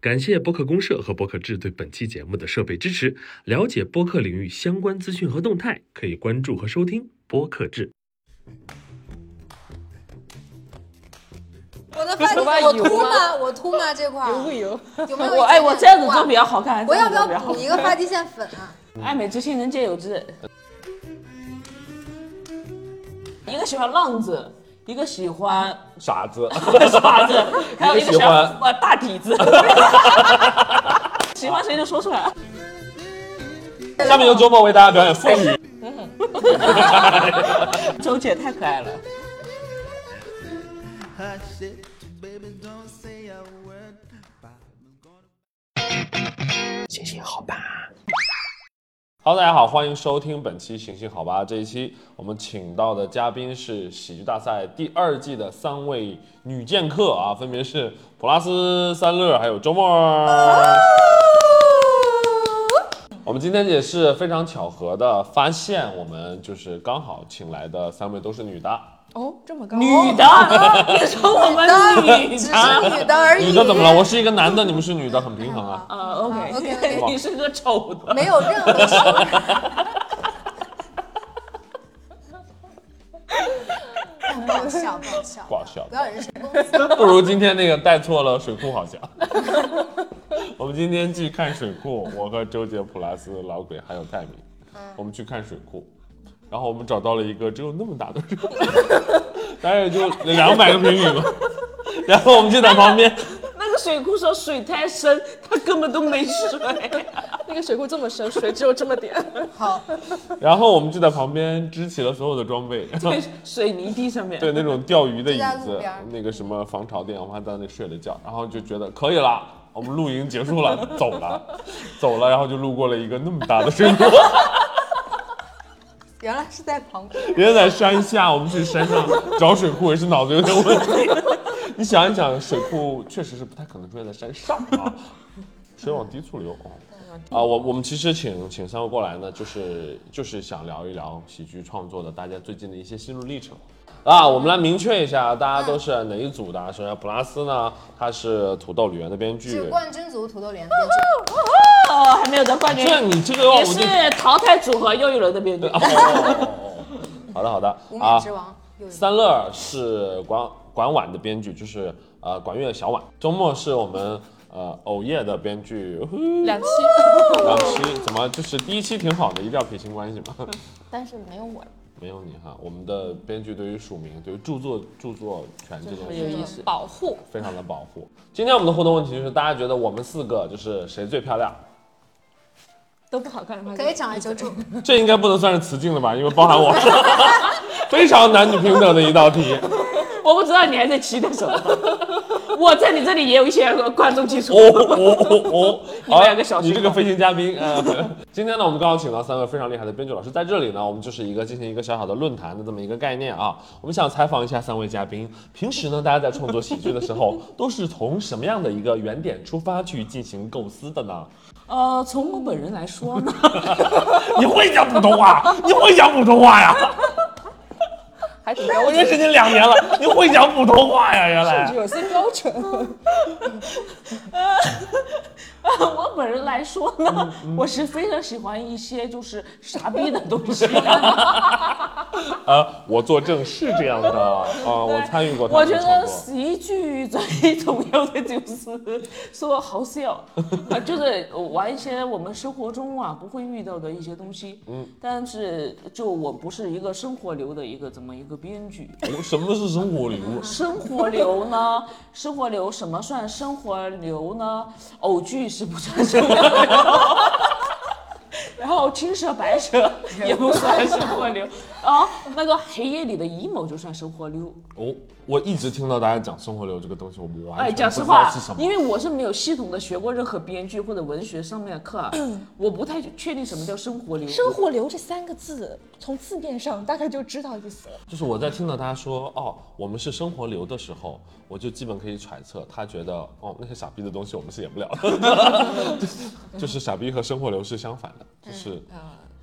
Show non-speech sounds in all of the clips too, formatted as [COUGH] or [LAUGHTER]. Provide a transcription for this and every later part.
感谢播客公社和播客志对本期节目的设备支持。了解播客领域相关资讯和动态，可以关注和收听播客志。我的发我秃吗？我秃吗？这块儿油不油？有没有？我哎，我这样子做比较好看。我要不要补一个发际线粉啊？[LAUGHS] 爱美之心，人皆有之。一个喜欢浪子，一个喜欢 [LAUGHS] 傻子，[LAUGHS] 傻子，还有一个喜喜欢大底子。喜欢谁就说出来。[LAUGHS] 下面由周末为大家表演妇女。周姐太可爱了。Hush it, baby, don't Hello，大家好，欢迎收听本期《行行好吧》。这一期我们请到的嘉宾是喜剧大赛第二季的三位女剑客啊，分别是普拉斯、三乐还有周末。我们今天也是非常巧合的发现，我们就是刚好请来的三位都是女的。哦，这么高？女的，[LAUGHS] 你说我们女只是。女的而已。女的怎么了？我是一个男的，你们是女的，很平衡啊。啊，OK，，OK，OK [LAUGHS] 你是个丑的。没有任何羞辱。[LAUGHS] 不好笑，不好笑，不好笑不要人身攻击。不如今天那个带错了水库好像。我们今天去看水库，我和周杰、普拉斯、老鬼还有泰米，我们去看水库，然后我们找到了一个只有那么大的水库，[LAUGHS] 大概也就两百个平米吧。[LAUGHS] 然后我们就在旁边，[LAUGHS] 那个水库说水太深，它根本都没水。那个水库这么深，水只有这么点。好，然后我们就在旁边支起了所有的装备，对，水泥地上面。对那种钓鱼的椅子，那个什么防潮垫，我们还在那里睡了觉，然后就觉得可以了。我们露营结束了，走了，走了，然后就路过了一个那么大的水库。原来是在旁边。原来在山下，我们去山上找水库也是脑子有点问题。你想一想，水库确实是不太可能出现在山上啊，水往低处流。啊，我我们其实请请三位过来呢，就是就是想聊一聊喜剧创作的大家最近的一些心路历程。啊，我们来明确一下，大家都是哪一组的？首先，普拉斯呢，他是土豆旅园的编剧是。冠军组土豆连的编剧。哦，还没有得冠军，这你这个我也是淘汰组合又一轮的编剧。哦哦哦哦 [LAUGHS] 好的好的无啊三乐是管管碗的编剧，就是呃管乐小碗。周末是我们呃偶夜的编剧，两期，两期怎么就是第一期挺好的，一定要撇清关系嘛。但是没有我，没有你哈，我们的编剧对于署名、对于著作著作权这件事情很有意思。保护非常的保护。今天我们的互动问题就是，大家觉得我们四个就是谁最漂亮？都不好看的话，可以讲来求助。这应该不能算是词境了吧？因为包含我，[LAUGHS] 非常男女平等的一道题。[LAUGHS] 我不知道你还在期待什么。我在你这里也有一些观众基础。哦哦哦哦！你们两个小好你心这个飞行嘉宾，呃，[LAUGHS] 今天呢，我们刚好请到三位非常厉害的编剧老师，在这里呢，我们就是一个进行一个小小的论坛的这么一个概念啊。我们想采访一下三位嘉宾，平时呢，大家在创作喜剧的时候，都是从什么样的一个原点出发去进行构思的呢？呃，从我本人来说呢，[LAUGHS] 你会讲普通话？你会讲普通话呀？还挺标我认识你两年了，[LAUGHS] 你会讲普通话呀？原来准，有些标准。[LAUGHS] [LAUGHS] 我本人来说呢，我是非常喜欢一些就是傻逼的东西。[LAUGHS] 啊，我作证是这样的啊、我参与过我觉得。喜剧最重要的就是说好笑，[LAUGHS] 啊，就是玩一些我们生活中啊不会遇到的一些东西。嗯，但是就我不是一个生活流的一个这么一个编剧。我什么是生活流？生活流呢？生活流什么算生活流呢？偶剧是不算生活流，然后 [LAUGHS] 青蛇白蛇也不算生活流，啊，那个黑夜里的 emo 就算生活流。哦，我一直听到大家讲生活流这个东西，我完哎，全不知道讲实话是什，么因。为我是没有系统的学过任何编剧或者文学上面的课啊，[CLEARS THROAT] 我不太确定什么叫生活流。生活流这三个字，从字面上大概就知道意思了。就是我在听到大家说哦，我们是生活流的时候，我就基本可以揣测，他觉得哦，那些傻逼的东西我们是演不了的，[LAUGHS] 就是傻逼和生活流是相反的，就是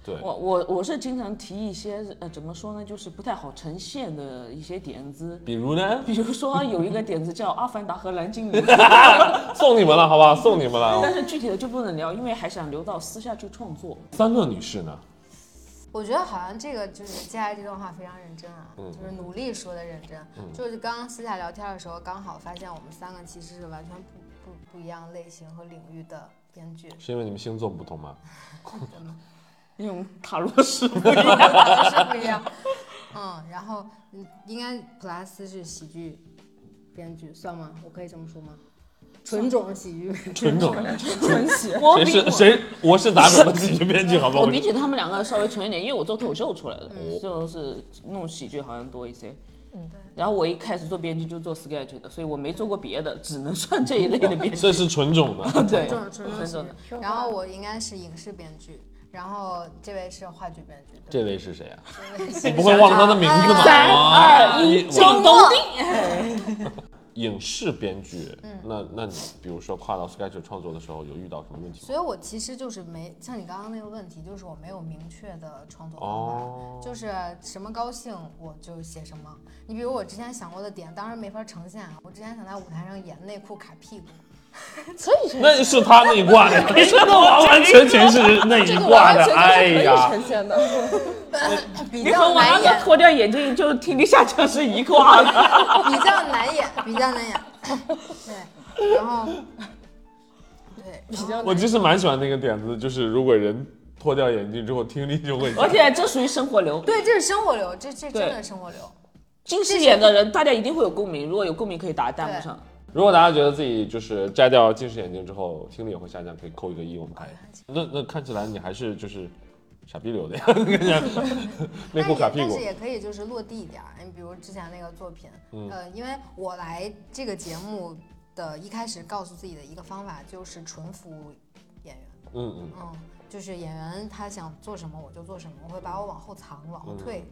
对，我我我是经常提一些呃怎么说呢，就是不太好呈现的一些点子。比如呢，比如说有一个点子叫《阿凡达和蓝精灵》，[LAUGHS] 送你们了，好不好？送你们了。[LAUGHS] 但是具体的就不能聊，因为还想留到私下去创作。三个女士呢？我觉得好像这个就是接下来这段话非常认真啊，嗯就是努力说的认真。就是刚刚私下聊天的时候，刚好发现我们三个其实是完全不不不一样类型和领域的编剧，是因为你们星座不同吗？[LAUGHS] 那种塔罗师不一样。是不一样。嗯，然后嗯，应该普拉斯是喜剧编剧，算吗？我可以这么说吗？纯种喜剧，纯种，纯喜。我比谁是谁？我是哪种的喜剧编剧？好不好？我比起他们两个稍微纯一点，因为我做脱口秀出来的，嗯就是弄喜剧好像多一些。嗯对然后我一开始做编剧就做 sketch 的，所以我没做过别的，只能算这一类的编剧。[LAUGHS] 这 [LAUGHS] 是纯种的。[LAUGHS] 对，纯种的纯种剧。然后我应该是影视编剧，然后这位是话剧编剧。这位是谁啊？你不会忘了他的名字吧？三啊二一，我叮咚叮！影视编剧，嗯那那你比如说跨到 sketch 创作的时候，有遇到什么问题吗？所以我其实就是没像你刚刚那个问题，就是我没有明确的创作方法，哦就是什么高兴我就写什么。你比如我之前想过的点，当然没法呈现啊。我之前想在舞台上演内裤卡屁股，[LAUGHS] 所以是那是他那一挂的，[LAUGHS] 你说的完完全全是那一这个挂的。完全就是哎可以呀，呈现的。[LAUGHS] 比你和较难演我那个，脱掉眼镜就听力下降是一挂的。比较难演，比较难演。对，然后对，比较我其实蛮喜欢那个点子，就是如果人脱掉眼镜之后，听力就会而且这属于生活流。对，这是生活流，这这真的是生活流。近视眼的人，大家一定会有共鸣。如果有共鸣，可以打在弹幕上。如果大家觉得自己就是摘掉近视眼镜之后听力也会下降，可以扣一个一，我们看。一下。那那看起来你还是就是傻逼流的呀，[LAUGHS] 内卡屁股。但是。也可以就是落地一点儿，你比如之前那个作品，嗯。呃，因为我来这个节目的一开始告诉自己的一个方法就是纯服务演员，嗯嗯。嗯，就是演员他想做什么我就做什么，我会把我往后藏，往后退，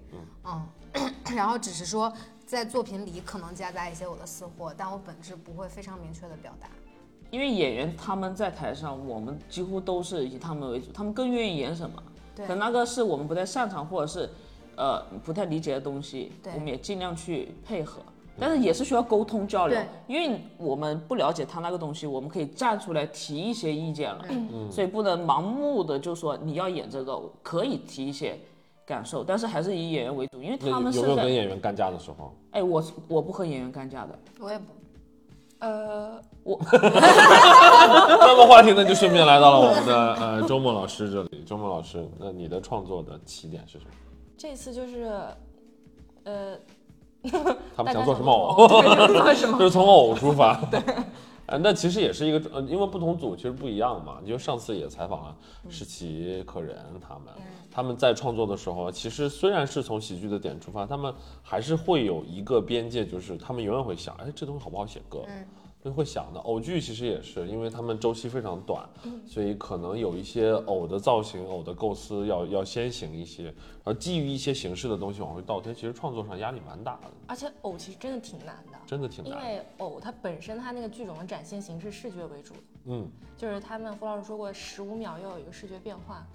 嗯，[COUGHS] 然后只是说在作品里可能夹杂一些我的私货，但我本质不会非常明确的表达。因为演员他们在台上，我们几乎都是以他们为主，他们更愿意演什么。对可那个是我们不太擅长或者是呃不太理解的东西，对我们也尽量去配合。但是也是需要沟通交流，因为我们不了解他那个东西，我们可以站出来提一些意见了，嗯所以不能盲目的就说你要演这个，可以提一些感受，但是还是以演员为主，因为他们是有没有跟，演员干架的时候？哎，我我不和演员干架的，我也不，呃，我 [LAUGHS] [LAUGHS] 那么话题呢，就顺便来到了我们的呃周末老师这里。周末老师，那你的创作的起点是什么？这次就是，呃，他们想做什么偶？做什么就是从偶出发。对。[LAUGHS] 呃，那其实也是一个，呃，因为不同组其实不一样嘛。因为上次也采访了石奇、可人他们，他们在创作的时候，其实虽然是从喜剧的点出发，他们还是会有一个边界，就是他们永远会想，哎，这东西好不好写歌？就会想的。偶剧其实也是，因为他们周期非常短，所以可能有一些偶的造型、偶的构思要要先行一些，然后基于一些形式的东西往回倒推，其实创作上压力蛮大的，而且偶其实真的挺难的，真的挺难的。为偶它本身它那个剧种的展现形式视觉为主，嗯，就是他们胡老师说过，十五秒要有一个视觉变化。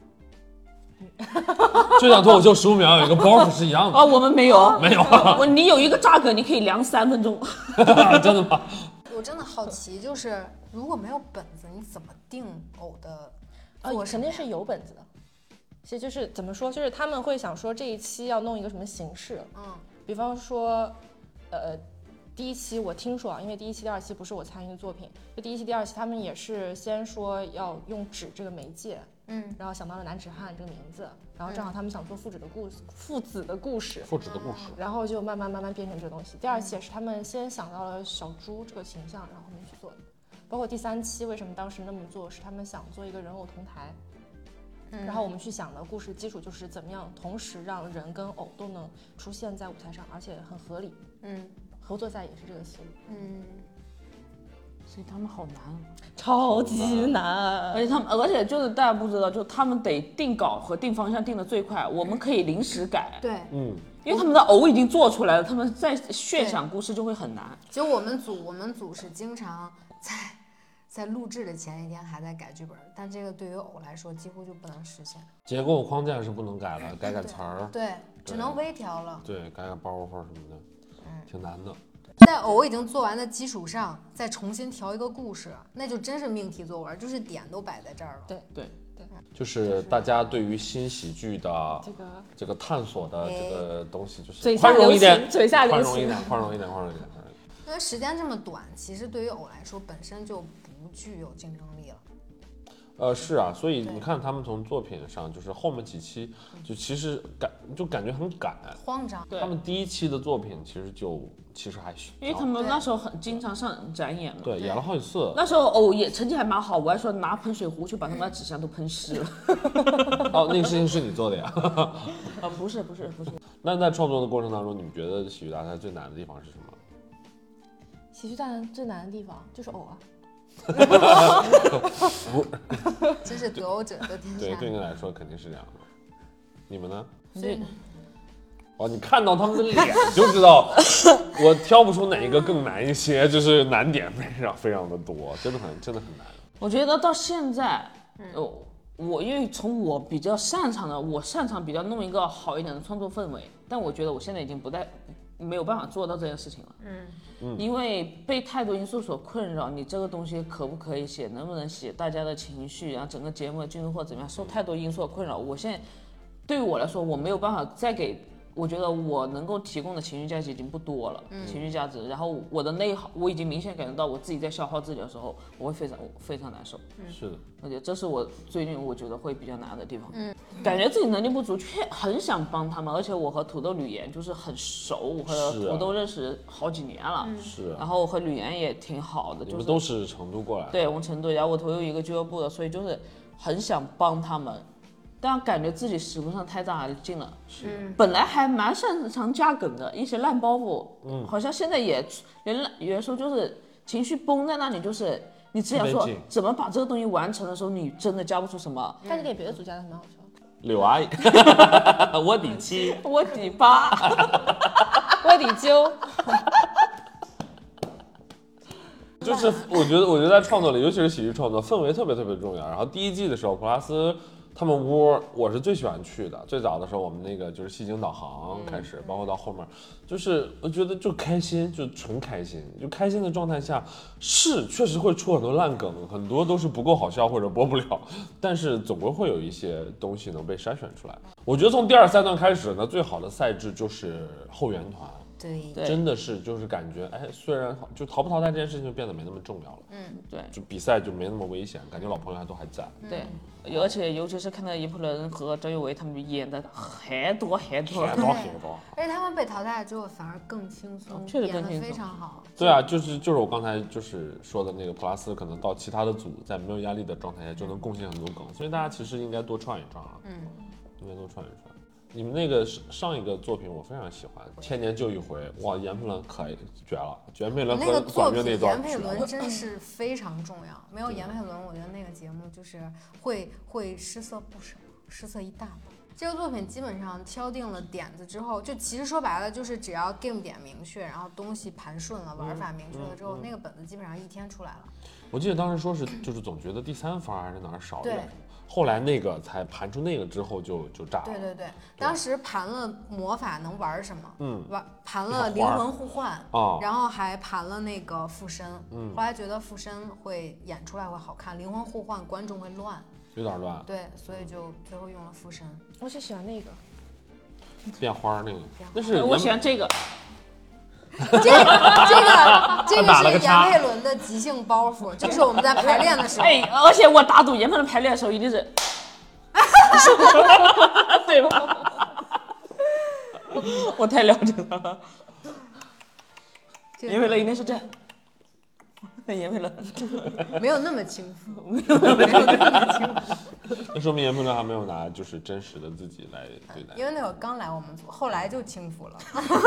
[LAUGHS] 就像脱口秀十五秒有一个包袱是一样的。啊，我们没有，没有啊，我你有一个炸梗，你可以量三分钟。[LAUGHS] 真的吗？我真的好奇，就是如果没有本子，你怎么定偶的呃，做什么呀？肯定是有本子的。其实就是怎么说，就是他们会想说这一期要弄一个什么形式，嗯比方说，呃，第一期我听说啊，因为第一期、第二期不是我参与的作品，就第一期、第二期他们也是先说要用纸这个媒介，嗯。然后想到了男纸汉这个名字，然后正好他们想做父子的故事，父子的故事，父子的故事。然后就慢慢慢慢变成这个东西。第二期也是他们先想到了小猪这个形象，然后后面去做的。包括第三期为什么当时那么做，是他们想做一个人偶同台，嗯。然后我们去想的故事基础就是怎么样同时让人跟偶都能出现在舞台上，而且很合理。嗯。合作赛也是这个思路，嗯，所以他们好难，啊超级难而且他们，而且就是大家不知道，就他们得定稿和定方向定的最快，我们可以临时改，对。嗯，因为他们的偶已经做出来了，他们再炫想故事就会很难。其实我们组我们组是经常在在录制的前一天还在改剧本，但这个对于偶来说几乎就不能实现。结构框架是不能改了，改改词儿，对，只能微调了。对，改改包袱什么的，挺难的。在偶已经做完的基础上，再重新调一个故事，那就真是命题作文，就是点都摆在这儿了。对对对，就是大家对于新喜剧的这个这个探索的这个东西，就是嘴下宽容一点，嘴下宽容一点，宽容一点，宽容一点。宽容一点因为时间这么短，其实对于偶来说本身就不具有竞争力了。呃，是啊，所以你看他们从作品上，就是后面几期，就其实感就感觉很赶。慌张，对他们第一期的作品其实就其实还行，因为他们那时候很经常上展演嘛。对演了好几次。那时候哦也成绩还蛮好，我还说拿喷水壶去把他们的纸箱都喷湿了。[LAUGHS] 哦，那个事情是你做的呀？[LAUGHS] 啊不是不是不是，那在创作的过程当中，你们觉得喜剧大赛最难的地方是什么？喜剧大赛最难的地方就是偶啊，[LAUGHS] 真是得偶者的天对，下。对你来说肯定是这样的。你们呢？所以哦，你看到他们的脸就知道，我挑不出哪一个更难一些，就是难点非常非常的多，真的很真的很难。我觉得到现在，哦，我因为从我比较擅长的，我擅长比较弄一个好一点的创作氛围，但我觉得我现在已经不太没有办法做到这件事情了。嗯，因为被太多因素所困扰，你这个东西可不可以写，能不能写，大家的情绪，然后整个节目的进度或怎么样，受太多因素的困扰。我现在对于我来说，我没有办法再给。我觉得我能够提供的情绪价值已经不多了，情绪价值。然后我的内耗，我已经明显感觉到我自己在消耗自己的时候，我会非常非常难受。是的，而且这是我最近我觉得会比较难的地方。嗯，感觉自己能力不足，却很想帮他们。而且我和土豆吕岩就是很熟，我和土豆认识好几年了。是啊，然后我和吕岩也挺好的，就是都是成都过来的，对我们成都，然后我投入一个俱乐部的，所以就是很想帮他们，但感觉自己使不上太大的劲了。是，本来还蛮擅长加梗的，一些烂包袱，嗯，好像现在也原来有的时候就是情绪崩在那里，就是你只想说怎么把这个东西完成的时候，你真的加不出什么。但是给别的组加的很蛮好笑的。柳阿姨，[LAUGHS] 卧底七，卧底八，[LAUGHS] 卧底九，[LAUGHS] 就是我觉得，我觉得在创作里，尤其是喜剧创作，氛围特别特别重要。然后第一季的时候，普拉斯他们屋，我是最喜欢去的。最早的时候，我们那个就是戏精导航开始，包括到后面，就是我觉得就开心，就纯开心，就开心的状态下，是确实会出很多烂梗，很多都是不够好笑或者播不了，但是总归会有一些东西能被筛选出来。我觉得从第二赛段开始呢，最好的赛制就是后援团。对，真的是就是感觉，哎，虽然好就淘不淘汰这件事情就变得没那么重要了，嗯对。就比赛就没那么危险，感觉老朋友还都还在。对，而且尤其是看到叶普伦和张佑维他们演的很多很多，很多很多。而且他们被淘汰了之后反而更轻松，确实演得非更轻松。常好。对啊，就是就是我刚才就是说的那个普拉斯，可能到其他的组，在没有压力的状态下就能贡献很多梗，所以大家其实应该多串一串啊，嗯，应该多串一创。你们那个上上一个作品我非常喜欢，千年就一回，哇，严佩伦可以绝了，严佩伦那个和作品管乐那段严佩伦。真 [LAUGHS] 是非常重要，没有严佩伦，我觉得那个节目就是会会失色不少，失色一大半。这个作品基本上敲定了点子之后，就其实说白了就是只要 game 点明确，然后东西盘顺了，玩法明确了之后，那个本子基本上一天出来了。我记得当时说是就是总觉得第三方还是哪儿少了对点，后来那个才盘出那个之后就就炸了。对对对，当时盘了魔法能玩什么，嗯。玩盘了灵魂互换，啊，然后还盘了那个附身，嗯。后来觉得附身会演出来会好看，灵魂互换观众会乱，有点乱，对，所以就最后用了附身。我就喜欢那个。变花那个。变花，那是我喜欢这个，这个这个这个是个叉。严佩伦的即兴包袱，就是我们在排练的时候，哎，而且我打赌严佩伦排练的时候一定是，[LAUGHS] 对吧？我太了解他了，这严佩伦一定是这样。严佩伦，没有那么轻浮，没有那么轻浮，[LAUGHS] 那说明严佩伦还没有拿就是真实的自己来对待。因为那会儿刚来我们组，后来就轻浮了。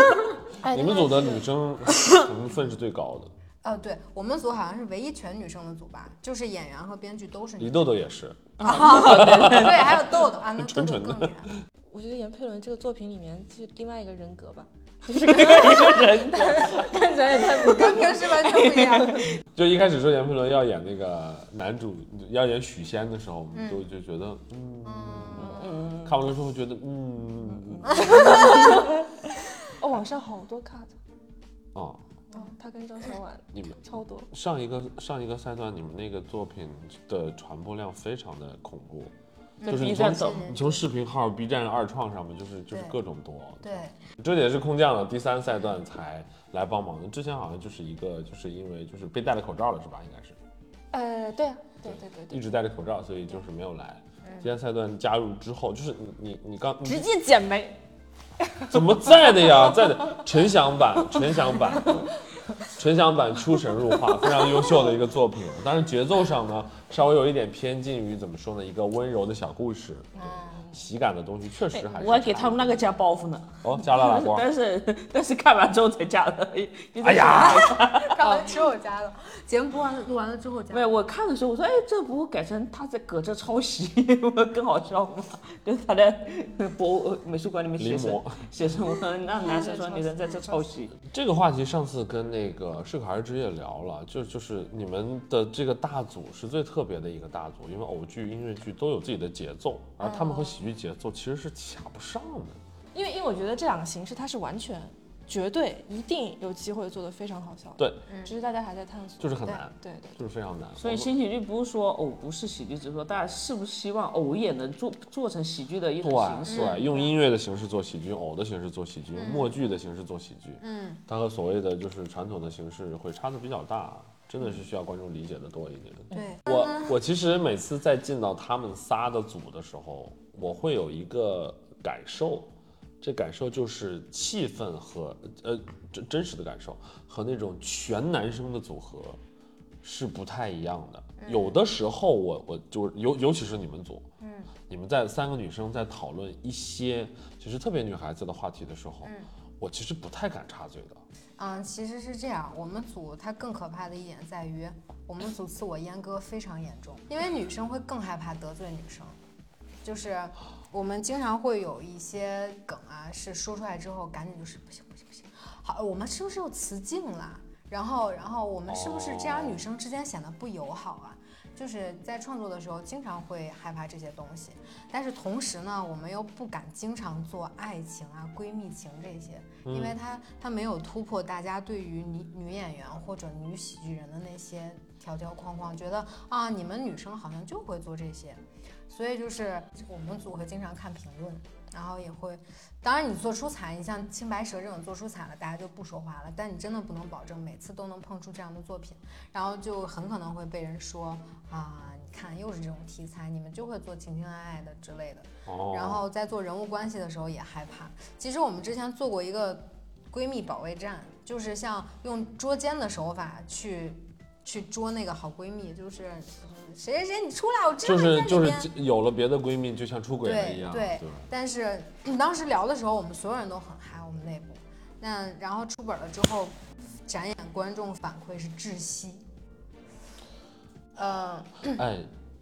[LAUGHS] 哎，你们组的女生 [LAUGHS] 成分是最高的，哦，对我们组好像是唯一全女生的组吧，就是演员和编剧都是女李。豆豆也是，啊对，还有豆豆啊，那豆豆纯纯的更厉害。我觉得严佩伦这个作品里面是另外一个人格吧，就是跟一个人，看起来也太不跟平时完全不一样。就一开始说闫培伦要演那个男主，要演许仙的时候，我们就就觉得，嗯，看完了之后觉得，嗯，[LAUGHS] 哦，网上好多 cut，哦，哦，他跟张小婉你们超多。上一个上一个赛段，你们那个作品的传播量非常的恐怖，在就是你从，你从视频号、B 站、二创上面，就是就是各种多。对，这也是空降的第三赛段才来帮忙的，之前好像就是一个，就是因为就是被戴了口罩了，是吧？应该是呃，对啊，对对对对，一直戴着口罩，所以就是没有来。嗯第三赛段加入之后，就是你你你刚你直接减没。怎么在的呀？在的，陈翔版，陈翔版，[LAUGHS] 纯享版出神入化，非常优秀的一个作品。但是节奏上呢，稍微有一点偏近于怎么说呢？一个温柔的小故事，对喜感的东西确实还是。我还给他们那个加包袱呢，哦，加了喇叭。[LAUGHS] 但是但是看完之后才加的。[LAUGHS] 哎呀，看完之后加的，节目播完了录完了之后加没。有，我看的时候我说，哎，这不改成他在搁这抄袭，[LAUGHS] 不更好笑吗？就是他在博美术馆里面写生临摹写生，我那男生说女生在这抄袭，这个话题上次跟那个适可而止也聊了，就就是你们的这个大组是最特别的一个大组，因为偶剧、音乐剧都有自己的节奏，而他们和喜剧节奏其实是卡不上的。因为因为我觉得这两个形式它是完全、绝对、一定有机会做得非常好笑。对，只是大家还在探索。就是很难，对对就是非常难。所以新喜剧不是说偶不是喜剧，只是说大家是不是希望偶也能做做成喜剧的一种形式。对对，用音乐的形式做喜剧，用偶的形式做喜剧，用默剧的形式做喜剧，嗯，它和所谓的就是传统的形式会差的比较大，真的是需要观众理解的多一点。对，我我其实每次在进到他们仨的组的时候，我会有一个感受，这感受就是气氛和呃真真实的感受和那种全男生的组合是不太一样的。有的时候我我就尤尤其是你们组，嗯，你们在三个女生在讨论一些其实特别女孩子的话题的时候，我其实不太敢插嘴的。嗯，其实是这样，我们组它更可怕的一点在于，我们组自我阉割非常严重，因为女生会更害怕得罪女生，就是我们经常会有一些梗啊，是说出来之后赶紧就是不行不行不行，好，我们是不是又雌竞了？然后然后我们是不是这样女生之间显得不友好啊？就是在创作的时候经常会害怕这些东西，但是同时呢，我们又不敢经常做爱情啊、闺蜜情这些，因为它它没有突破大家对于女女演员或者女喜剧人的那些条条框框，觉得啊你们女生好像就会做这些，所以就是我们组会经常看评论，然后也会，当然你做出彩，你像青白蛇这种做出彩了，大家就不说话了，但你真的不能保证每次都能碰出这样的作品，然后就很可能会被人说啊，你看又是这种题材，你们就会做情情爱爱的之类的。哦，然后在做人物关系的时候也害怕。其实我们之前做过一个闺蜜保卫战，就是像用捉奸的手法去去捉那个好闺蜜，就是嗯谁谁谁你出来，我知道就是就。是有了别的闺蜜，就像出轨了一样。对但是嗯当时聊的时候，我们所有人都很嗨，我们内部。那然后出本了之后，展演观众反馈是窒息。嗯，哎，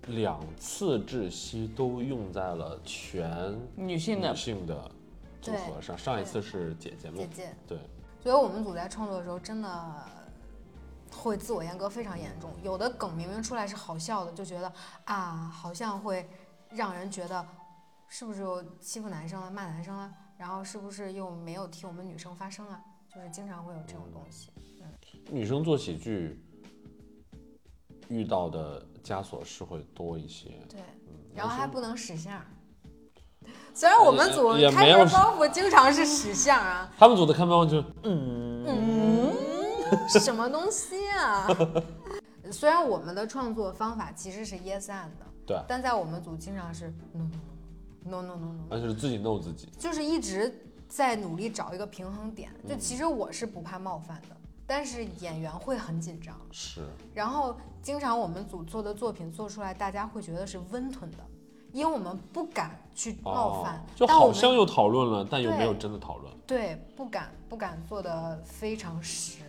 两次窒息都用在了全女性的女性的组合上，上一次是姐姐们，姐姐，对，所以我们组在创作的时候真的会自我阉割非常严重。有的梗明明出来是好笑的，就觉得啊，好像会让人觉得是不是又欺负男生了、骂男生了，然后是不是又没有替我们女生发声啊？就是经常会有这种东西。女生做喜剧遇到的枷锁是会多一些。对，然后还不能使相。虽然我们组开也也没有门包袱经常是使相啊，他们组的看包就是，嗯，嗯，什么东西啊？[LAUGHS] 虽然我们的创作方法其实是 yes and 的，对，但在我们组经常是 no no no no no no no，而且是自己弄自己。就是一直在努力找一个平衡点。就其实我是不怕冒犯的，但是演员会很紧张。是，然后经常我们组做的作品做出来，大家会觉得是温吞的，因为我们不敢去冒犯哦，，就好像又讨论了，但又没有对真的讨论。对不敢不敢做的非常实，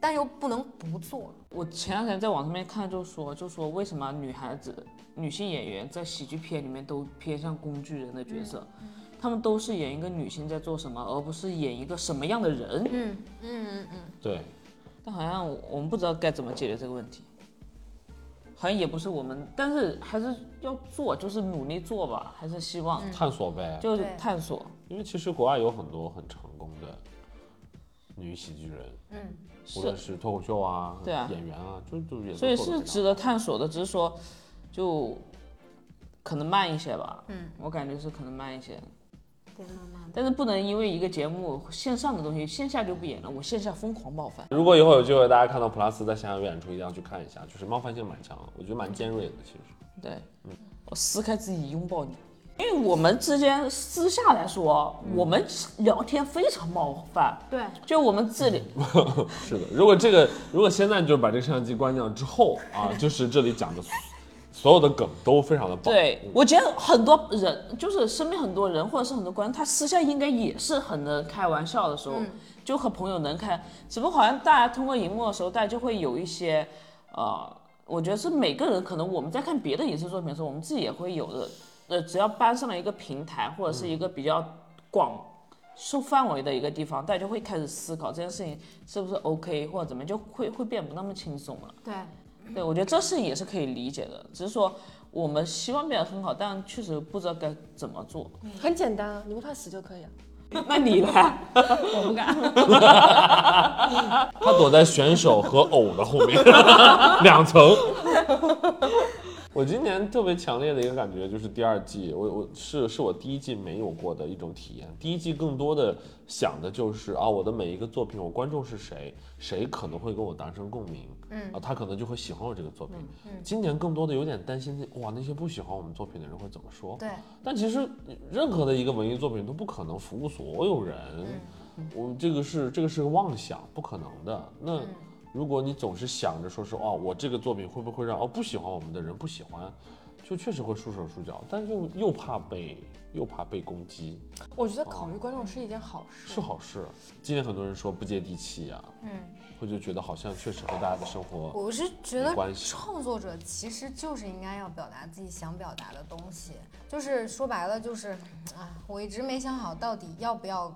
但又不能不做。我前两天在网上面看，就说就说为什么女孩子、女性演员在喜剧片里面都偏向工具人的角色，他们都是演一个女性在做什么，而不是演一个什么样的人。嗯嗯嗯嗯，对，但好像我们不知道该怎么解决这个问题，好像也不是我们，但是还是要做，就是努力做吧，还是希望探索呗。就是探索。因为其实国外有很多很成功的女喜剧人，嗯，无论是脱口秀啊，对啊演员啊，就就也都所以是值得探索的，只是说就可能慢一些吧。嗯，我感觉是可能慢一些，对，慢慢。但是不能因为一个节目线上的东西线下就不演了，我线下疯狂冒犯。如果以后有机会大家看到普拉斯在线下有演出，一定要去看一下，就是冒犯性蛮强的，我觉得蛮尖锐的。其实，对，嗯我撕开自己拥抱你，因为我们之间私下来说，我们聊天非常冒犯。对，就我们这里，是的，如果这个如果现在就是把这个摄像机关掉之后啊，[LAUGHS] 就是这里讲的所有的梗都非常的棒。对我觉得很多人，就是身边很多人或者是很多观众，他私下应该也是很能开玩笑的时候，就和朋友能开，只不过好像大家通过荧幕的时候，大家就会有一些，呃，我觉得是每个人可能我们在看别的影视作品的时候，我们自己也会有的，呃，只要搬上了一个平台或者是一个比较广。受范围的一个地方，大家就会开始思考这件事情是不是 OK，或者怎么，就会会变不那么轻松了。对，对，我觉得这事情也是可以理解的，只是说我们希望变得很好，但确实不知道该怎么做。很简单啊，你不怕死就可以啊。那你来，[LAUGHS] 我不敢。[LAUGHS] 他躲在选手和偶的后面，[LAUGHS] 两层。我今年特别强烈的一个感觉就是第二季，我我是是我第一季没有过的一种体验。第一季更多的想的就是啊，我的每一个作品，我观众是谁，谁可能会跟我达成共鸣，嗯啊，他可能就会喜欢我这个作品。今年更多的有点担心，哇，那些不喜欢我们作品的人会怎么说？对，但其实任何的一个文艺作品都不可能服务所有人，我这个是这个是个妄想，不可能的。那如果你总是想着说是哦，我这个作品会不会让哦不喜欢我们的人不喜欢，就确实会束手束脚，但又又怕被又怕被攻击，我觉得考虑观众是一件好事。是好事。今天很多人说不接地气呀、嗯，会就觉得好像确实和大家的生活我是觉得创作者其实就是应该要表达自己想表达的东西，就是说白了就是，啊，我一直没想好到底要不要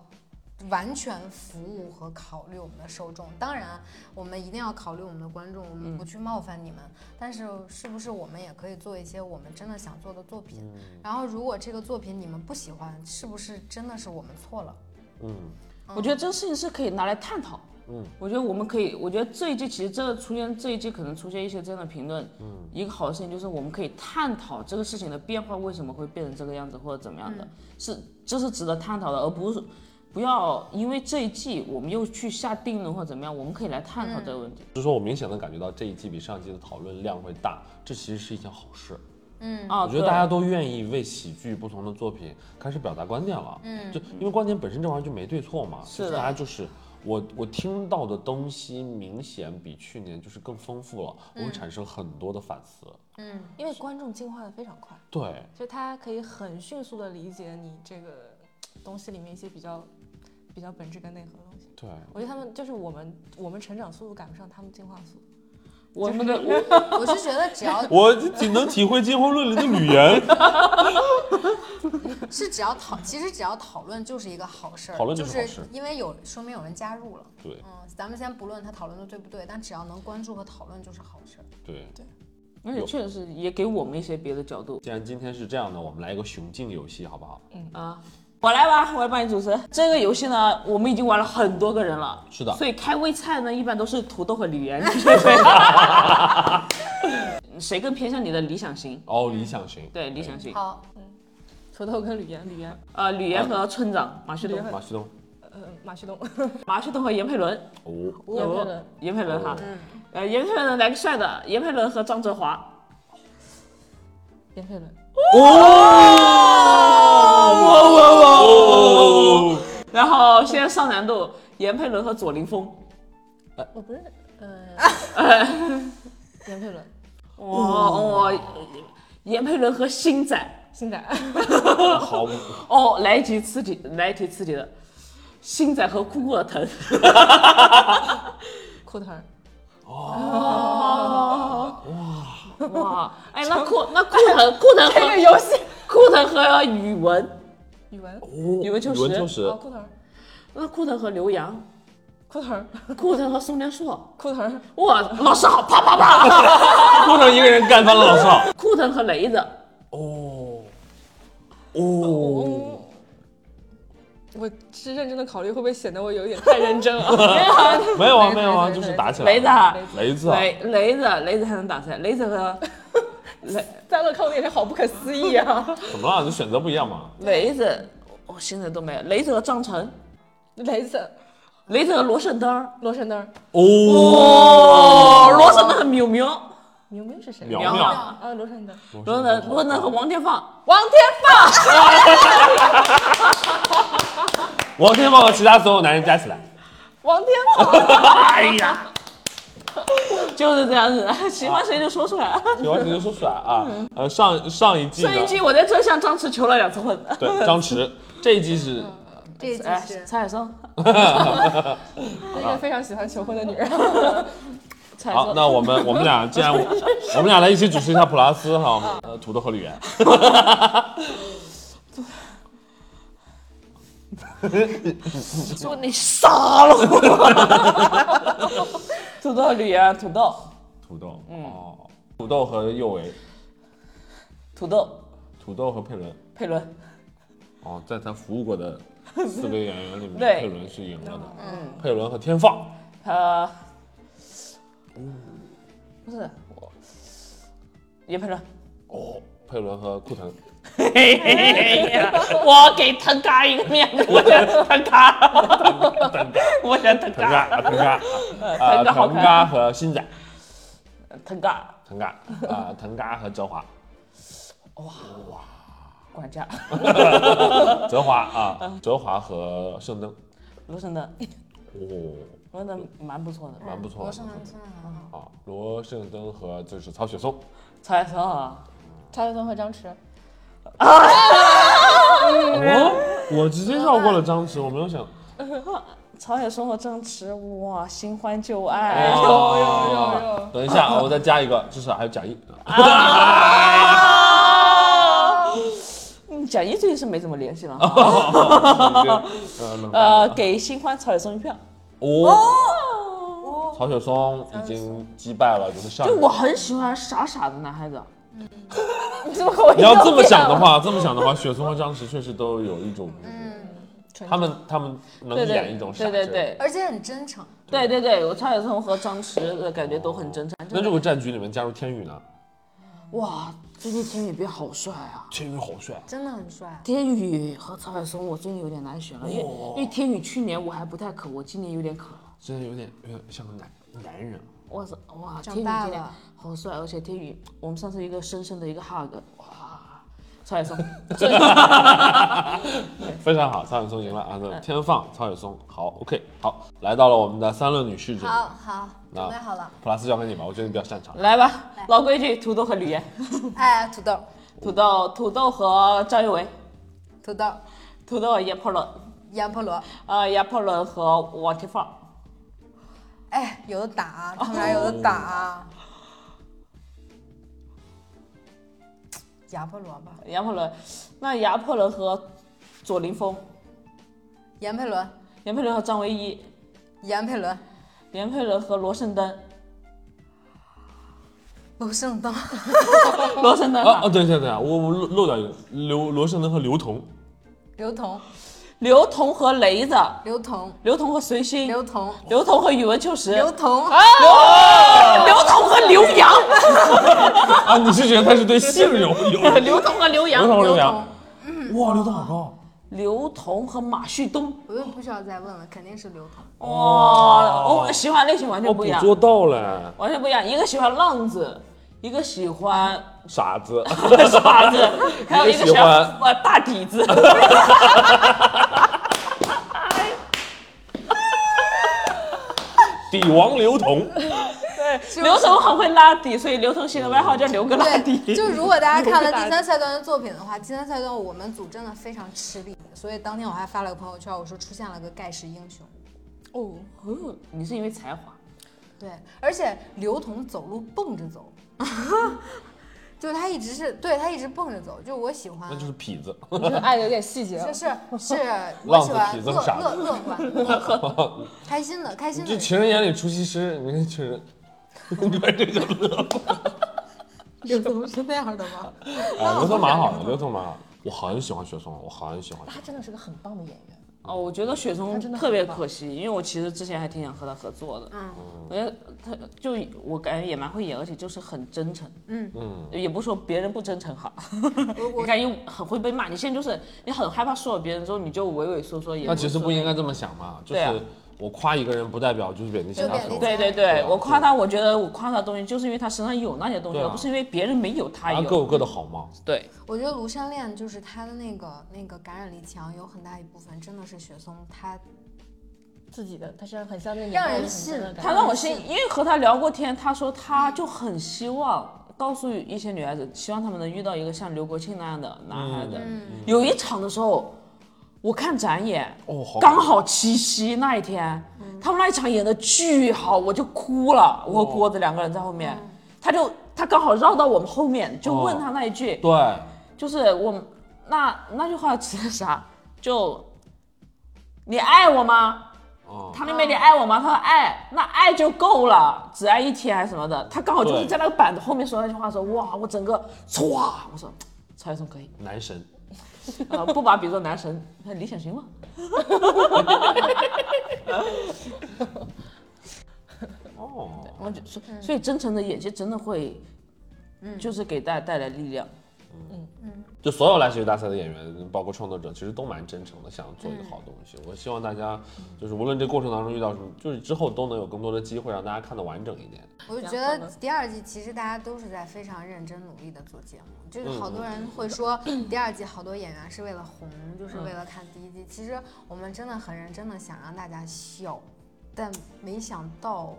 完全服务和考虑我们的受众。当然，我们一定要考虑我们的观众，我们不去冒犯你们。但是，是不是我们也可以做一些我们真的想做的作品？然后，如果这个作品你们不喜欢，是不是真的是我们错了？嗯我觉得这个事情是可以拿来探讨。嗯，我觉得我们可以，我觉得这一季其实这个出现这一季可能出现一些这样的评论，嗯，一个好的事情就是我们可以探讨这个事情的变化为什么会变成这个样子或者怎么样的，是这是值得探讨的，而不是不要因为这一季我们又去下定论或者怎么样，我们可以来探讨这个问题。就是说我明显的感觉到这一季比上一季的讨论量会大，这其实是一件好事。嗯。啊，我觉得大家都愿意为喜剧不同的作品开始表达观点了。嗯。就因为观点本身这玩意儿就没对错嘛，是大家就是我我听到的东西明显比去年就是更丰富了，我会产生很多的反思。嗯，因为观众进化的非常快，对，就他可以很迅速的理解你这个东西里面一些比较比较本质跟内核的东西。对，我觉得他们就是我们我们成长速度赶不上他们进化速度。我们的 [LAUGHS] 我我是觉得只要 [LAUGHS] 我仅能体会进化论里的语言。[LAUGHS] 是只要讨，其实只要讨论就是一个好事儿，讨论就就是因为有说明有人加入了。对嗯，咱们先不论他讨论的对不对，但只要能关注和讨论就是好事儿。对对，而且确实是也给我们一些别的角度既然今天是这样的，我们来一个雄竞游戏，好不好？嗯啊。我来吧，我来帮你主持这个游戏呢。我们已经玩了很多个人了，是的所以开胃菜呢，一般都是土豆和吕岩。[LAUGHS] 谁更偏向你的理想型？哦，理想型。对，理想型。好，土豆跟吕岩，吕岩，呃，吕岩和村长马旭东，马旭东。呃，马旭东，[LAUGHS] 马旭东和严佩伦，哦，严佩伦，严佩伦哈，呃，严佩伦来个帅的，严佩伦和张哲华。严佩伦，哦，然后现在上难度，严佩伦和左凌峰。我不认识，呃，[LAUGHS] 严佩伦，哇哦，严佩伦和星仔。星仔，好，哦，来一题刺激，来一题刺激的，星仔和酷酷的疼。[LAUGHS] 酷疼。哦，哇，哎，[LAUGHS] 那酷那酷腾酷腾和这个游戏，酷腾和语文，语文，哦语文秋实语文秋实哦，裤头儿，那库腾和刘洋，裤头儿，库腾和宋连硕，裤头儿，哇，老师好，啪啪啪，不能 [LAUGHS] 一个人干翻了老师好。[LAUGHS] 库腾和雷子，哦，哦，嗯，我是认真的考虑会不会显得我有一点太认真了。没有啊，没有啊，就是打起来。雷子。，雷子啊，雷雷子，雷子还能打起来，雷子和 [LAUGHS] 雷在乐看我眼神好不可思议啊！怎么了？你选择不一样嘛？雷子，我现在都没有，雷子和张晨，雷子，雷子和罗胜灯，罗胜灯，哦，哦，罗胜灯和苗苗，明明是谁？苗苗。啊，罗神灯，罗胜灯，罗胜灯和王天放，王天放。王天放和其他所有男人加起来，王天放，[LAUGHS] 哎呀，就是这样子，喜欢谁就说出来。喜欢谁就说出来啊。呃，上上一季上一，季我在这向张弛求了两次婚，对张弛，这一季是。这一季哎，是蔡海生，[LAUGHS] 一个非常喜欢求婚的女人。好。那我们我们俩既然我 [LAUGHS] 我们俩来一起主持一下普拉斯哈，呃土豆和吕岩，说你杀了我。[LAUGHS] 土豆吕岩，土豆，土豆嗯哦，土豆和右维，土豆，土豆和佩伦。佩伦，哦，在他服务过的 [LAUGHS] 四位演员里面，佩伦是赢了的。嗯，佩伦和天放，他，不是我，叶佩伦。哦，佩伦和库腾，嘿嘿呀，我给腾嘎一个面子，我选腾嘎，我选腾腾嘎，嘎，腾嘎，腾 [LAUGHS] 啊，嘎腾嘎和新仔，腾嘎，腾嘎，啊，腾嘎和哲华，哇哇管家，[LAUGHS] 哲华啊，哲华和圣灯，卢圣灯，哦，罗胜灯蛮不错的，蛮不错的。罗胜灯真的很好。啊。罗圣灯和就是曹雪松，曹雪松啊，曹雪松和张弛，哦，我直接绕过了张弛，我没有想，曹雪松和张弛，哇，新欢旧爱，哦，等一下，我再加一个，至少还有贾谊。嗯，蒋毅最近是没怎么联系了，呃呃，给新欢曹雪松一票，哦，曹雪松已经击败了就是上就我很喜欢傻傻的男孩子，你 [LAUGHS] 怎么跟我你要这么想的话，这么想的话，雪松和张弛确实都有一种，嗯他们他们能演一种傻劲。对对对而且很真诚。对对对，我曹雪松和张弛的感觉都很真诚，那如果战局里面加入天宇呢？哇，最近天宇变好帅啊！天宇好帅，真的很帅，天宇和曹海松，我最近有点难选了，因为因为天宇去年我还不太渴，我今年有点渴了。真的有点有点像个男男人。哇塞，哇，天宇今年好帅，而且天宇，我们上次一个深深的一个 hug，哇，曹雪松，[LAUGHS] 非常好，曹雪松赢了啊！那天放曹雪松，好，OK，好，来到了我们的三轮女婿这里，好好那准备好了。普拉斯交给你吧，我觉得你比较擅长。来吧，老规矩，土豆和吕岩，[LAUGHS] 哎，土豆，土豆，土豆和张一维，土豆，土豆和叶破仑，杨破罗，呃，叶破仑和王天放，哎，有的打啊，他们俩有的打啊。杨破仑吧，拿破仑，那拿破仑和左凌峰，严佩伦，杨佩伦和张唯一，严佩伦，杨佩伦和罗圣灯，罗圣灯，罗圣灯啊啊，等一下等一下，我我漏漏掉一个，刘罗圣灯和刘同，刘同，刘同和雷子，刘同，刘同和随心，刘同，刘同和宇文秋实，刘同，刘同和刘洋，[LAUGHS] 啊，你是觉得他是对性有有？[LAUGHS] 刘同和刘洋。刘洋，同和刘同，，哇，刘同好高。刘同和马旭东，不用不需要再问了，肯定是刘同。哇，我喜欢类型完全不一样，我捕捉到了，完全不一样，一个喜欢浪子，一个喜欢傻子，[LAUGHS] 傻子，还有一个喜喜欢欢呃大底子。底王刘同，对刘同很会拉底，所以刘同新的外号叫刘哥拉底。就如果大家 [LAUGHS] 看了第三赛段的作品的话，第三赛段我们组真的非常吃力，所以当天我还发了个朋友圈，我说出现了个盖世英雄。哦，哦，你是因为才华，对，而且刘同走路蹦着走，[LAUGHS] 就是他一直是对他一直蹦着走，就我喜欢，那就是痞子。爱的有点细节啊。是是是，[LAUGHS] 我浪子喜欢乐痞子乐乐观，[LAUGHS] 开心的开心的就。情人眼里出西施，你看情人，[LAUGHS] 你看这就乐。刘总是那样的吗？哎，刘聪蛮好的，刘聪蛮好，我很喜欢雪松，我很喜欢雪他真的是个很棒的演员。哦，我觉得雪松真的特别可惜，因为我其实之前还挺想和他合作的。嗯我觉得他就我感觉也蛮会演，而且就是很真诚。嗯嗯，也不是说别人不真诚哈，我 [LAUGHS] 感觉很会被骂。你现在就是你很害怕说了别人之后，你就畏畏缩缩。也那其实不应该这这么想嘛，就是我夸一个人，不代表就是贬低其他人。对对对我夸他，我觉得我夸他的东西，就是因为他身上有那些东西，而不是因为别人没有他有。各有各的好嘛。对，我觉得庐山恋就是他的那个那个感染力强，有很大一部分真的是雪松他自己的，他身上很像那个让人信感觉他让我信，因为和他聊过天，他说他就很希望告诉一些女孩子，希望他们能遇到一个像刘国庆那样的男孩子。嗯有一场的时候，我看展演，哦，好刚好七夕那一天，他们那一场演的巨好，我就哭了。我和郭子两个人在后面，他就他刚好绕到我们后面，就问他那一句，对，就是我那那句话指的啥？就你爱我吗？哦，他那边你爱我吗？他说爱，那爱就够了，只爱一天还是什么的。他刚好就是在那个板子后面说那句话的时候，哇，我整个歘，我说曹雪松可以，男神。呃，不把比作男神，那理想型吗？[LAUGHS] 哦，我就所所以真诚的演技真的会，就是给大家带来力量。就所有来喜剧大赛的演员，包括创作者，其实都蛮真诚的，想做一个好东西。我希望大家，就是无论这过程当中遇到什么，就是之后都能有更多的机会让大家看得完整一点。我就觉得第二季其实大家都是在非常认真努力的做节目，就是好多人会说第二季好多演员是为了红，就是为了看第一季。其实我们真的很认真的想让大家笑，但没想到，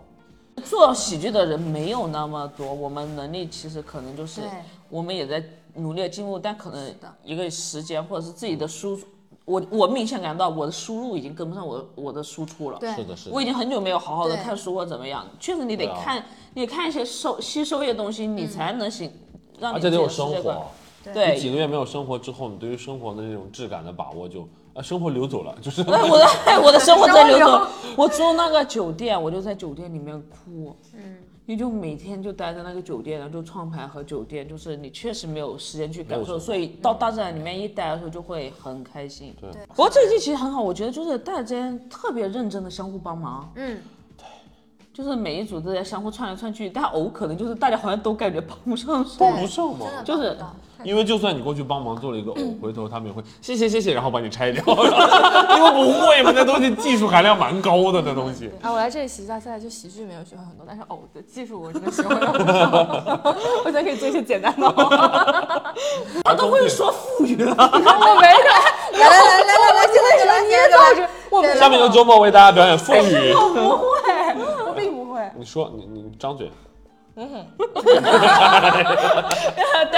做喜剧的人没有那么多，我们能力其实可能就是我们也在努力的进步，但可能一个时间或者是自己的输，我我明显感到我的输入已经跟不上我我的输出了。对是的，是的。我已经很久没有好好的看书或怎么样，确实你得看，你看一些收吸收一些东西，你才能行，让你自己而且得有生的世界观活。你几，个月没有生活之后，你对于生活的那种质感的把握就啊，生活流走了，就是哎，我的 [LAUGHS] 我的生活在流走。我住那个酒店，我就在酒店里面哭。嗯，你就每天就待在那个酒店，然后就创牌和酒店，就是你确实没有时间去感受，所以到大自然里面一待的时候就会很开心。对。不过这一季其实很好，我觉得就是大家之间特别认真的相互帮忙，嗯，就是每一组都在相互串来串去，但偶可能就是大家好像都感觉帮不上手。帮不上嘛就是因为就算你过去帮忙做了一个偶，回头他们也会谢谢谢谢，然后把你拆掉，[LAUGHS] 因为不会嘛，那东西技术含量蛮高的，那东西。啊，我来这里喜剧大赛就喜剧没有学会很多，但是偶的技术我真的学会了。[LAUGHS] 我觉得可以做一些简单的偶。[LAUGHS] 他都会说腹语了。我没来，来来来来来来，现在就来，捏造着，我下面由周末为大家表演腹语。我不会，我并不会。你说，你你张嘴。[LAUGHS] 对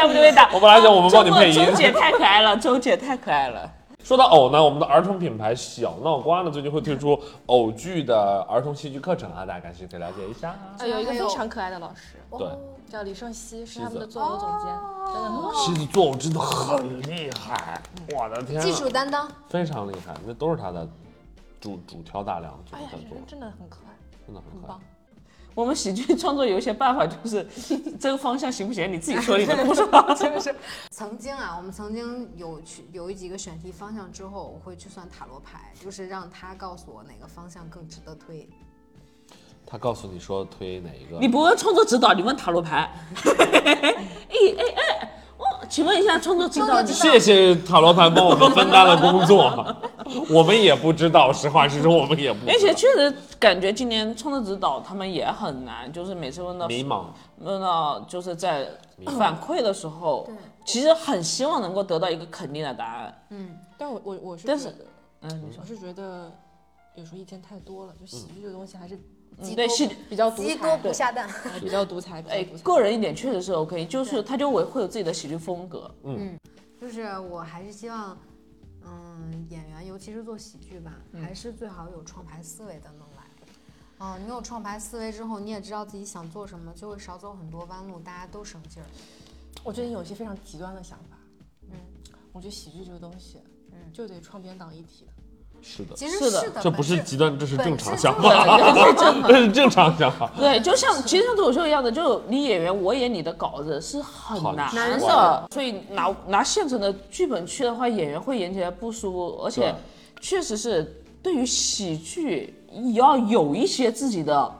不对？打。我本来想我们帮你配音周姐太可爱了，周姐太可爱了。说到偶呢，我们的儿童品牌小闹瓜呢，最近会推出偶剧的儿童戏剧课程啊，大家感兴趣可以了解一下。呃，有一个非常可爱的老师，对，叫李胜熙，是他们的的作偶总监，真的很好。戏子做偶真的很厉害，我的天、啊，技术担当，非常厉害，那都是他的主主挑大梁做哎呀，真的很可爱，真的很可爱很棒。。我们喜剧创作有一些办法，就是 [LAUGHS] 这个方向行不行？你自己说你的 [LAUGHS] 故事吧。真的是。曾经啊，我们曾经有去有几个选题方向之后，我会去算塔罗牌，就是让他告诉我哪个方向更值得推。他告诉你说推哪一个？你不问创作指导，你问塔罗牌。哎哎哎，哦，请问一下创作指导，谢谢塔罗牌帮我们分担了工作，我们也不知道，实话实说，我们也不知道。而且确实感觉今年创作指导他们也很难，就是每次问到迷茫，问到就是在反馈的时候对，其实很希望能够得到一个肯定的答案。嗯，但我我我是但是觉得，嗯，我是觉得有时候意见太多了，就喜剧这个东西还是嗯对戏比较独鸡多裁，不下蛋。[LAUGHS] 比较独裁，哎。个人一点确实是 OK，就是他就会会有自己的喜剧风格。嗯。就是我还是希望，嗯，演员尤其是做喜剧吧，还是最好有创牌思维的能来。嗯，你有创牌思维之后，你也知道自己想做什么，就会少走很多弯路，大家都省劲儿。我最近有一些非常极端的想法。嗯，我觉得喜剧这个东西，嗯，就得创编党一体的。是的，其实是的，这不是极端，[LAUGHS] 这是正常想法，这是正的这是正常想法。对，就像其实像脱口秀一样的，就你演员我演你的稿子是很很难难的，所以拿拿现成的剧本去的话，演员会演起来不舒服，而且确实是对于喜剧也要有一些自己的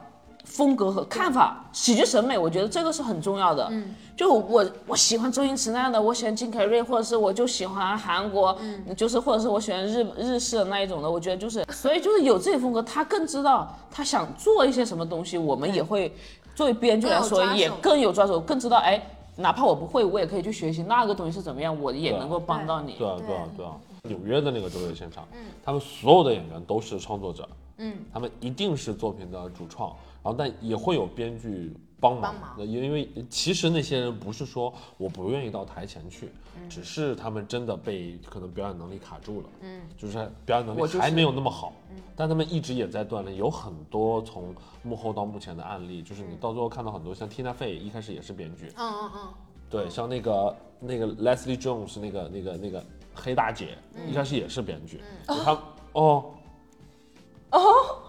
风格和看法，喜剧审美，我觉得这个是很重要的。嗯，就我我喜欢周星驰那样的，我喜欢金凯瑞，或者是我就喜欢韩国，嗯，就是或者是我喜欢日日式的那一种的，我觉得就是，所以就是有自己风格，他更知道他想做一些什么东西，我们也会作为编剧来说也更有抓手更知道哎。哪怕我不会，我也可以去学习那个东西是怎么样，我也能够帮到你。对啊，对啊，对啊。纽约的那个周六现场，他们所有的演员都是创作者，嗯，他们一定是作品的主创，然后但也会有编剧帮忙。帮忙，那因为其实那些人不是说我不愿意到台前去，只是他们真的被可能表演能力卡住了，嗯，就是表演能力还没有那么好，但他们一直也在锻炼，有很多从幕后到幕前的案例，就是你到最后看到很多像 Tina Fey 一开始也是编剧，嗯嗯嗯，对，像那个那个 Leslie Jones 那个那个那个黑大姐，一开始也是编剧，就她哦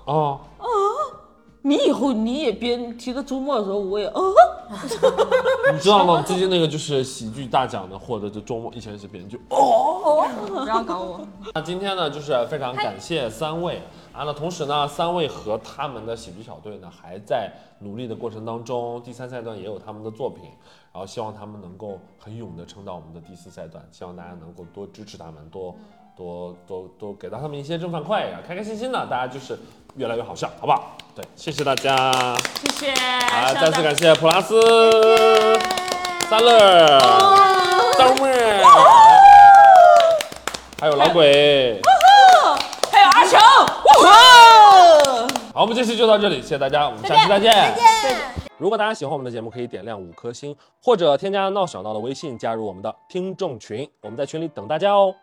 哦哦，你以后你也编提个周末的时候，我也哦，[LAUGHS] 你知道吗？最近那个就是喜剧大奖的获得的周末，以前是编剧哦。不要搞我。那今天呢，就是非常感谢三位啊。那同时呢，三位和他们的喜剧小队呢，还在努力的过程当中。第三赛段也有他们的作品，然后希望他们能够很勇的撑到我们的第四赛段。希望大家能够多支持他们，多多多多给到他们一些正反馈啊，开开心心的，大家就是越来越好笑，好不好？对，谢谢大家。谢谢，啊，希望大再次感谢普拉斯、三乐、张妹，还有老鬼。还有阿强，哇！好，我们这期就到这里，谢谢大家，我们下期再见。再见。如果大家喜欢我们的节目，可以点亮五颗星，或者添加闹小闹的微信，加入我们的听众群，我们在群里等大家哦。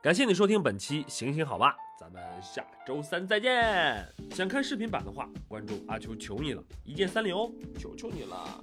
感谢你收听本期《行行好吧》，咱们下周三再见。想看视频版的话，关注阿秋求你了，一键三连哦，求求你了。